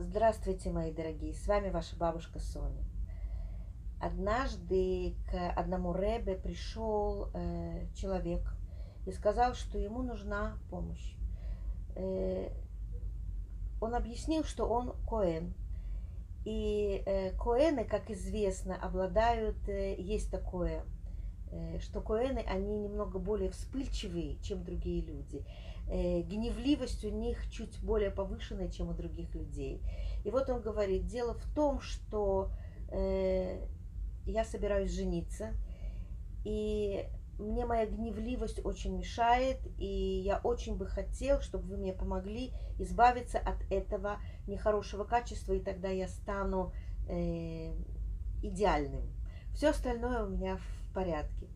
Здравствуйте, мои дорогие, с вами ваша бабушка Соня. Однажды к одному Рэбе пришел э, человек и сказал, что ему нужна помощь. Э, он объяснил, что он Коэн. И э, Коэны, как известно, обладают, э, есть такое, что Коэны, они немного более вспыльчивые, чем другие люди э, гневливость у них чуть более повышенная, чем у других людей. И вот он говорит, дело в том, что э, я собираюсь жениться, и мне моя гневливость очень мешает, и я очень бы хотел, чтобы вы мне помогли избавиться от этого нехорошего качества, и тогда я стану э, идеальным. Все остальное у меня в порядке.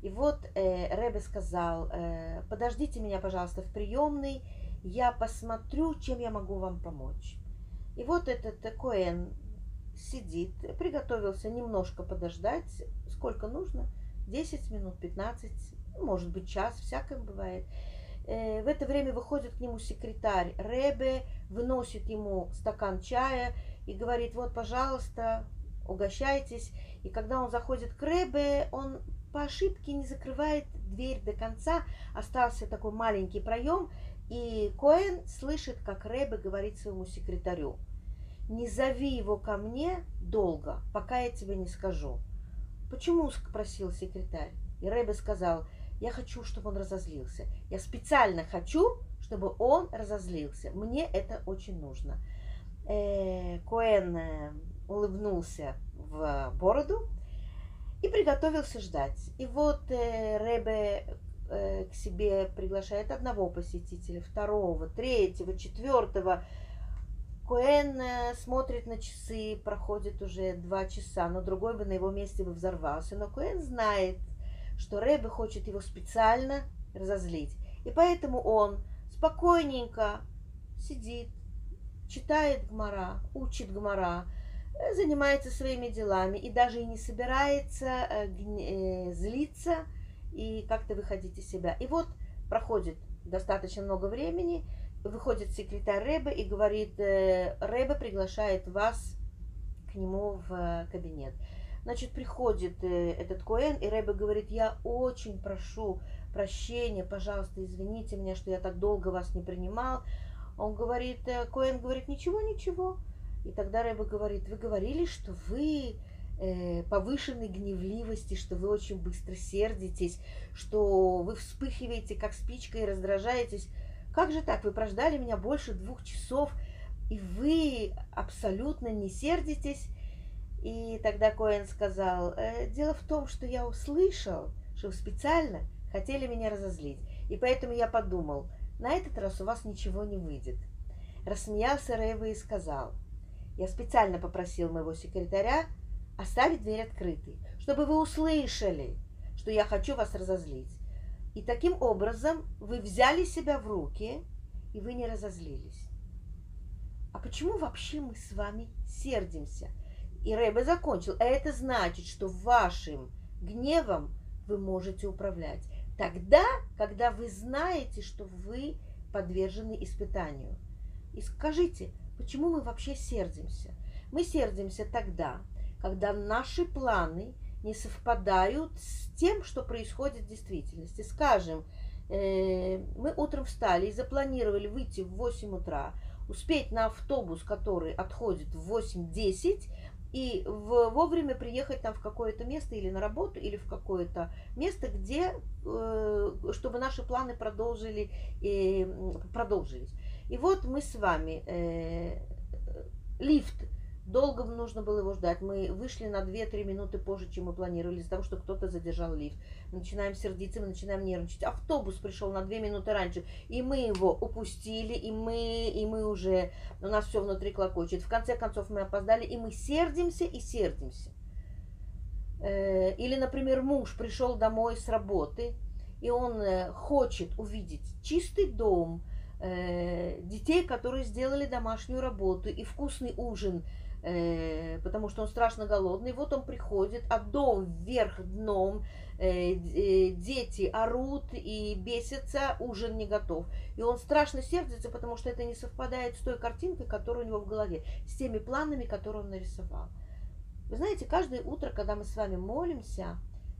И вот э, Рэбе сказал, э, подождите меня, пожалуйста, в приемной, я посмотрю, чем я могу вам помочь. И вот этот Коэн сидит, приготовился немножко подождать, сколько нужно, 10 минут, 15, может быть час, всякое бывает. Э, в это время выходит к нему секретарь Рэбе, выносит ему стакан чая и говорит, вот, пожалуйста, угощайтесь. И когда он заходит к Рэбе, он по ошибке не закрывает дверь до конца, остался такой маленький проем, и Коэн слышит, как Рэбе говорит своему секретарю, «Не зови его ко мне долго, пока я тебе не скажу». «Почему?» – спросил секретарь. И Рэбе сказал, «Я хочу, чтобы он разозлился. Я специально хочу, чтобы он разозлился. Мне это очень нужно». Э, Коэн э, улыбнулся в бороду, и приготовился ждать. И вот э, Ребе э, к себе приглашает одного посетителя, второго, третьего, четвертого. Коэн э, смотрит на часы, проходит уже два часа, но другой бы на его месте бы взорвался. Но Коэн знает, что Ребе хочет его специально разозлить. И поэтому он спокойненько сидит, читает Гмара, учит Гмара, занимается своими делами и даже и не собирается э, э, злиться и как-то выходить из себя. И вот проходит достаточно много времени, выходит секретарь Рэбе и говорит, Рэбе приглашает вас к нему в кабинет. Значит, приходит этот Коэн, и Рэбе говорит, я очень прошу прощения, пожалуйста, извините меня, что я так долго вас не принимал. Он говорит, Коэн говорит, ничего, ничего, и тогда Рэба говорит, вы говорили, что вы э, повышенной гневливости, что вы очень быстро сердитесь, что вы вспыхиваете, как спичка, и раздражаетесь. Как же так? Вы прождали меня больше двух часов, и вы абсолютно не сердитесь. И тогда Коэн сказал, э, дело в том, что я услышал, что вы специально хотели меня разозлить. И поэтому я подумал, на этот раз у вас ничего не выйдет. Рассмеялся Рэйва и сказал – я специально попросил моего секретаря оставить дверь открытой, чтобы вы услышали, что я хочу вас разозлить. И таким образом вы взяли себя в руки, и вы не разозлились. А почему вообще мы с вами сердимся? И Рэбе закончил. А это значит, что вашим гневом вы можете управлять. Тогда, когда вы знаете, что вы подвержены испытанию. И скажите, Почему мы вообще сердимся? Мы сердимся тогда, когда наши планы не совпадают с тем, что происходит в действительности. Скажем, э, мы утром встали и запланировали выйти в 8 утра, успеть на автобус, который отходит в 8.10, и вовремя приехать там в какое-то место или на работу, или в какое-то место, где, э, чтобы наши планы продолжили, э, продолжились. И вот мы с вами, э, лифт, долго нужно было его ждать. Мы вышли на 2-3 минуты позже, чем мы планировали, из-за того, что кто-то задержал лифт. Начинаем сердиться, мы начинаем нервничать. Автобус пришел на 2 минуты раньше, и мы его упустили, и мы, и мы уже, у нас все внутри клокочет. В конце концов мы опоздали, и мы сердимся и сердимся. Э, или, например, муж пришел домой с работы, и он э, хочет увидеть чистый дом, детей, которые сделали домашнюю работу и вкусный ужин э, потому что он страшно голодный. Вот он приходит, а дом вверх дном, э, э, дети орут и бесятся, ужин не готов. И он страшно сердится, потому что это не совпадает с той картинкой, которая у него в голове, с теми планами, которые он нарисовал. Вы знаете, каждое утро, когда мы с вами молимся,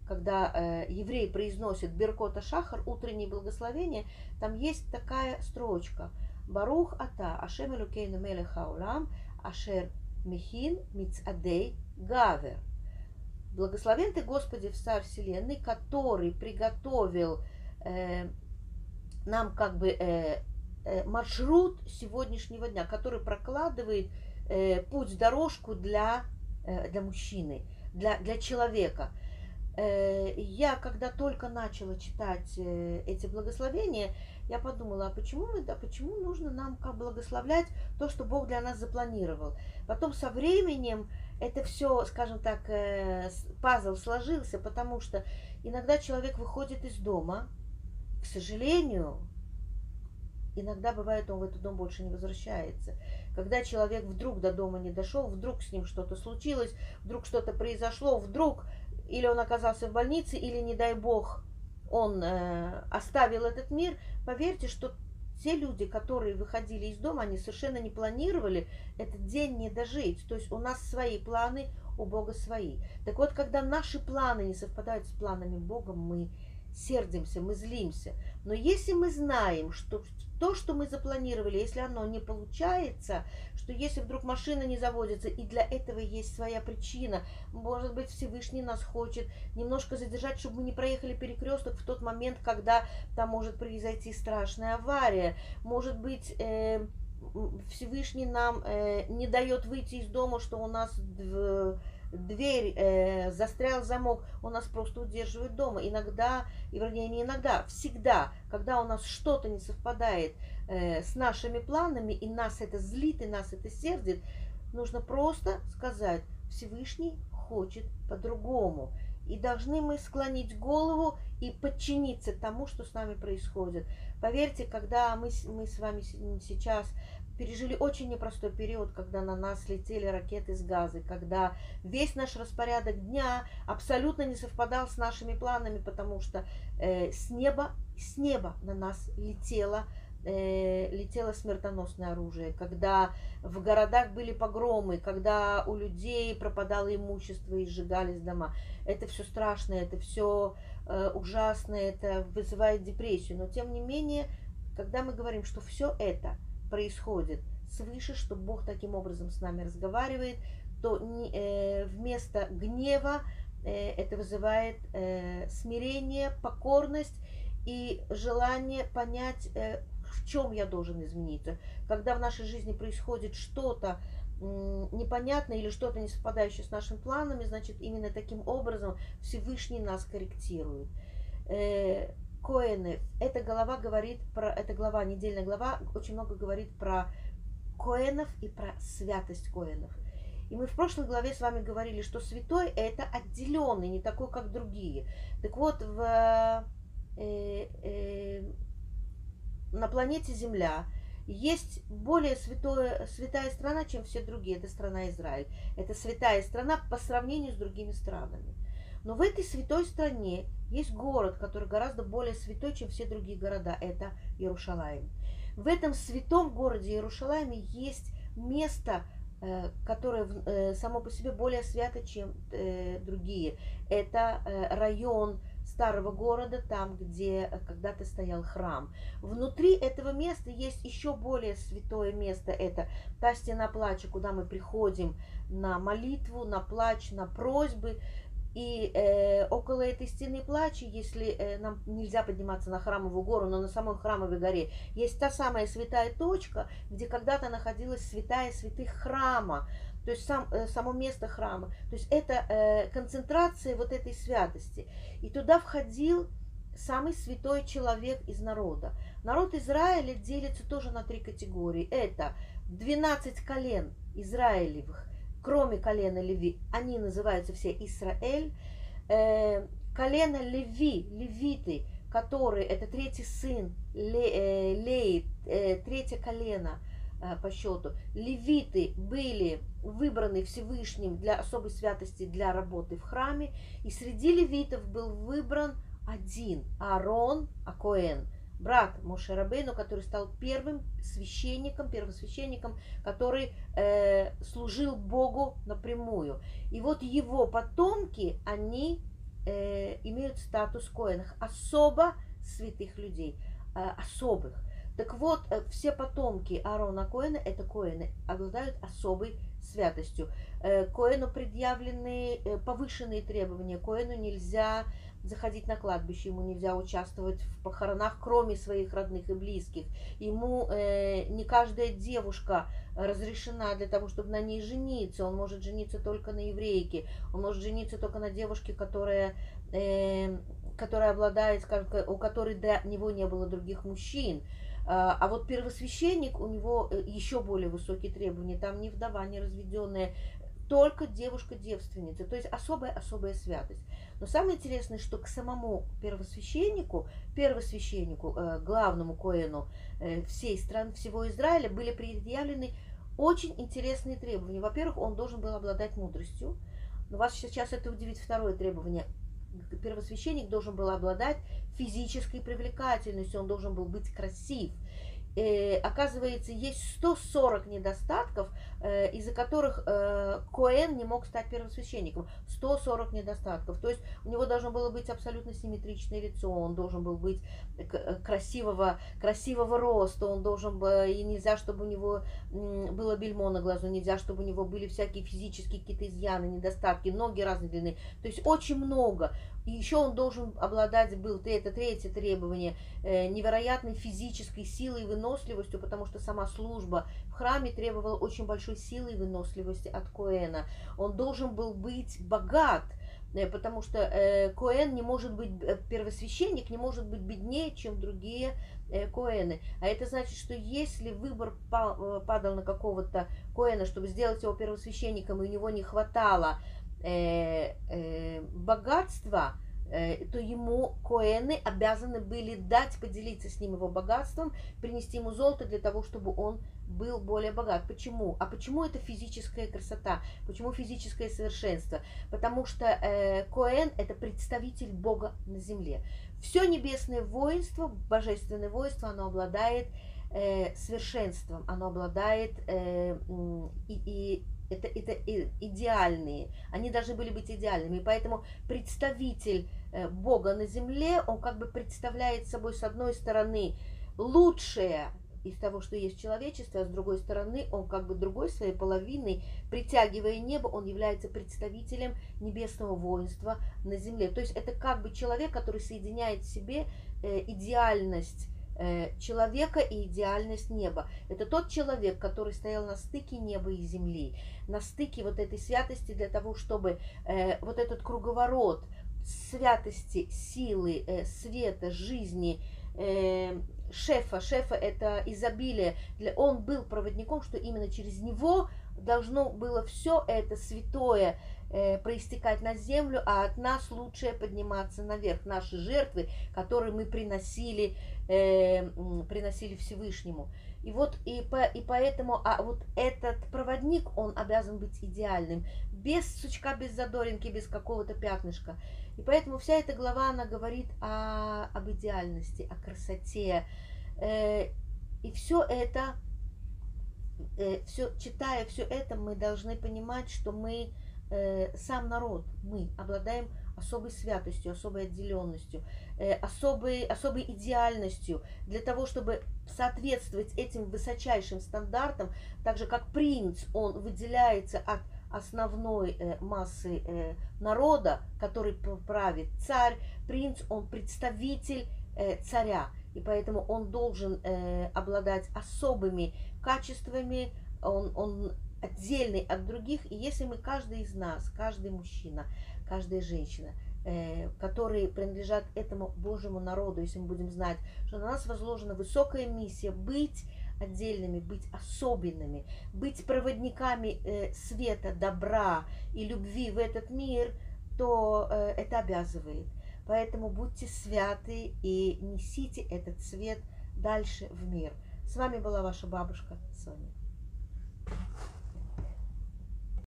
когда э, еврей произносит Беркота Шахар, утреннее благословение, там есть такая строчка. Барух ата, Ашем Элюкейну Мелех Хаулам, Ашер Михин Мицадей Гавер. Благословен ты, Господи, в Царь Вселенной, который приготовил э, нам как бы э, э, маршрут сегодняшнего дня, который прокладывает э, путь, дорожку для, э, для мужчины, для, для человека. Э, я, когда только начала читать э, эти благословения, я подумала, а почему, мы, да, почему нужно нам как благословлять то, что Бог для нас запланировал? Потом со временем это все, скажем так, э, пазл сложился, потому что иногда человек выходит из дома, к сожалению, иногда бывает, он в этот дом больше не возвращается. Когда человек вдруг до дома не дошел, вдруг с ним что-то случилось, вдруг что-то произошло, вдруг или он оказался в больнице, или, не дай бог, он э, оставил этот мир, поверьте, что те люди, которые выходили из дома, они совершенно не планировали этот день не дожить. То есть у нас свои планы, у Бога свои. Так вот, когда наши планы не совпадают с планами Бога, мы сердимся, мы злимся. Но если мы знаем, что то, что мы запланировали, если оно не получается, что если вдруг машина не заводится, и для этого есть своя причина, может быть, Всевышний нас хочет немножко задержать, чтобы мы не проехали перекресток в тот момент, когда там может произойти страшная авария, может быть, э, Всевышний нам э, не дает выйти из дома, что у нас в дверь, э, застрял замок, он нас просто удерживает дома. Иногда, и вернее не иногда, всегда, когда у нас что-то не совпадает э, с нашими планами, и нас это злит, и нас это сердит, нужно просто сказать, Всевышний хочет по-другому. И должны мы склонить голову и подчиниться тому, что с нами происходит. Поверьте, когда мы, мы с вами сейчас пережили очень непростой период, когда на нас летели ракеты с газы, когда весь наш распорядок дня абсолютно не совпадал с нашими планами, потому что э, с неба, с неба на нас летело э, летело смертоносное оружие, когда в городах были погромы, когда у людей пропадало имущество и сжигались дома. Это все страшно, это все э, ужасно, это вызывает депрессию. Но тем не менее, когда мы говорим, что все это – происходит свыше, что Бог таким образом с нами разговаривает, то не, э, вместо гнева э, это вызывает э, смирение, покорность и желание понять, э, в чем я должен измениться. Когда в нашей жизни происходит что-то э, непонятное или что-то не совпадающее с нашими планами, значит именно таким образом Всевышний нас корректирует. Коэны. Эта глава говорит про, эта глава, недельная глава, очень много говорит про Коэнов и про святость Коэнов. И мы в прошлой главе с вами говорили, что святой это отделенный, не такой, как другие. Так вот, в, э, э, на планете Земля есть более святое, святая страна, чем все другие. Это страна Израиль. Это святая страна по сравнению с другими странами. Но в этой святой стране есть город, который гораздо более святой, чем все другие города. Это Иерушалаем. В этом святом городе Иерушалайме есть место, э, которое э, само по себе более свято, чем э, другие. Это район старого города, там, где когда-то стоял храм. Внутри этого места есть еще более святое место. Это та стена плача, куда мы приходим на молитву, на плач, на просьбы. И э, около этой стены плача, если э, нам нельзя подниматься на храмовую гору, но на самой храмовой горе, есть та самая святая точка, где когда-то находилась святая святых храма, то есть сам, э, само место храма. То есть это э, концентрация вот этой святости. И туда входил самый святой человек из народа. Народ Израиля делится тоже на три категории. Это 12 колен Израилевых, кроме колена Леви, они называются все Израиль. Э, колено Леви, левиты, которые, это третий сын Ле, э, Леи, э, третье колено, э, по счету. Левиты были выбраны Всевышним для особой святости для работы в храме. И среди левитов был выбран один Аарон Акоэн, брат Мошерабейну, который стал первым священником, первосвященником, который э, служил Богу напрямую. И вот его потомки, они э, имеют статус коинах, особо святых людей, э, особых. Так вот, э, все потомки Аарона Коэна, это Коэны, обладают особой святостью. Э, Коэну предъявлены э, повышенные требования. Коэну нельзя заходить на кладбище, ему нельзя участвовать в похоронах, кроме своих родных и близких. Ему э, не каждая девушка разрешена для того, чтобы на ней жениться. Он может жениться только на еврейке, он может жениться только на девушке, которая, э, которая обладает, скажем, у которой до него не было других мужчин. А, а вот первосвященник, у него э, еще более высокие требования. Там ни вдова, ни разведенная, только девушка-девственница. То есть особая-особая святость. Но самое интересное, что к самому первосвященнику, первосвященнику, э, главному коэну э, всей страны, всего Израиля, были предъявлены очень интересные требования. Во-первых, он должен был обладать мудростью. Но вас сейчас это удивит второе требование. Первосвященник должен был обладать физической привлекательностью, он должен был быть красив оказывается, есть 140 недостатков, э, из-за которых э, Коэн не мог стать первосвященником. 140 недостатков. То есть у него должно было быть абсолютно симметричное лицо, он должен был быть э, красивого, красивого роста, он должен был, и нельзя, чтобы у него было бельмо на глазу, нельзя, чтобы у него были всякие физические какие-то изъяны, недостатки, ноги разной длины. То есть очень много. И еще он должен обладать, был это третье требование, э, невероятной физической силой и выносливостью, потому что сама служба в храме требовала очень большой силы и выносливости от Коэна. Он должен был быть богат, э, потому что э, Коэн не может быть, первосвященник не может быть беднее, чем другие Коэны. А это значит, что если выбор падал на какого-то Коэна, чтобы сделать его первосвященником, и у него не хватало э, э, богатства, э, то ему коэны обязаны были дать, поделиться с ним его богатством, принести ему золото для того, чтобы он был более богат. Почему? А почему это физическая красота? Почему физическое совершенство? Потому что э, Коэн это представитель Бога на земле. Все небесное воинство, божественное воинство, оно обладает э, совершенством, оно обладает э, и, и это, это идеальные, они должны были быть идеальными. Поэтому представитель э, Бога на земле, он как бы представляет собой, с одной стороны, лучшее из того, что есть человечество, а с другой стороны, он как бы другой своей половиной, притягивая небо, он является представителем небесного воинства на земле. То есть это как бы человек, который соединяет в себе э, идеальность человека и идеальность неба. Это тот человек, который стоял на стыке неба и земли, на стыке вот этой святости для того, чтобы э, вот этот круговорот святости, силы, э, света, жизни, э, шефа, шефа это изобилие, для, он был проводником, что именно через него должно было все это святое, э, проистекать на землю, а от нас лучшее подниматься наверх. Наши жертвы, которые мы приносили, э, приносили Всевышнему. И вот и, по, и поэтому, а вот этот проводник, он обязан быть идеальным, без сучка, без задоринки, без какого-то пятнышка. И поэтому вся эта глава, она говорит о, об идеальности, о красоте. Э, и все это, э, все, читая все это, мы должны понимать, что мы э, сам народ, мы обладаем особой святостью, особой отделенностью, э, особой, особой идеальностью для того, чтобы соответствовать этим высочайшим стандартам, так же как принц, он выделяется от основной э, массы народа, который правит царь, принц, он представитель царя, и поэтому он должен обладать особыми качествами, он, он отдельный от других. И если мы, каждый из нас, каждый мужчина, каждая женщина, э, которые принадлежат этому Божьему народу, если мы будем знать, что на нас возложена высокая миссия быть отдельными, быть особенными, быть проводниками э, света, добра и любви в этот мир, то э, это обязывает. Поэтому будьте святы и несите этот свет дальше в мир. С вами была ваша бабушка Соня.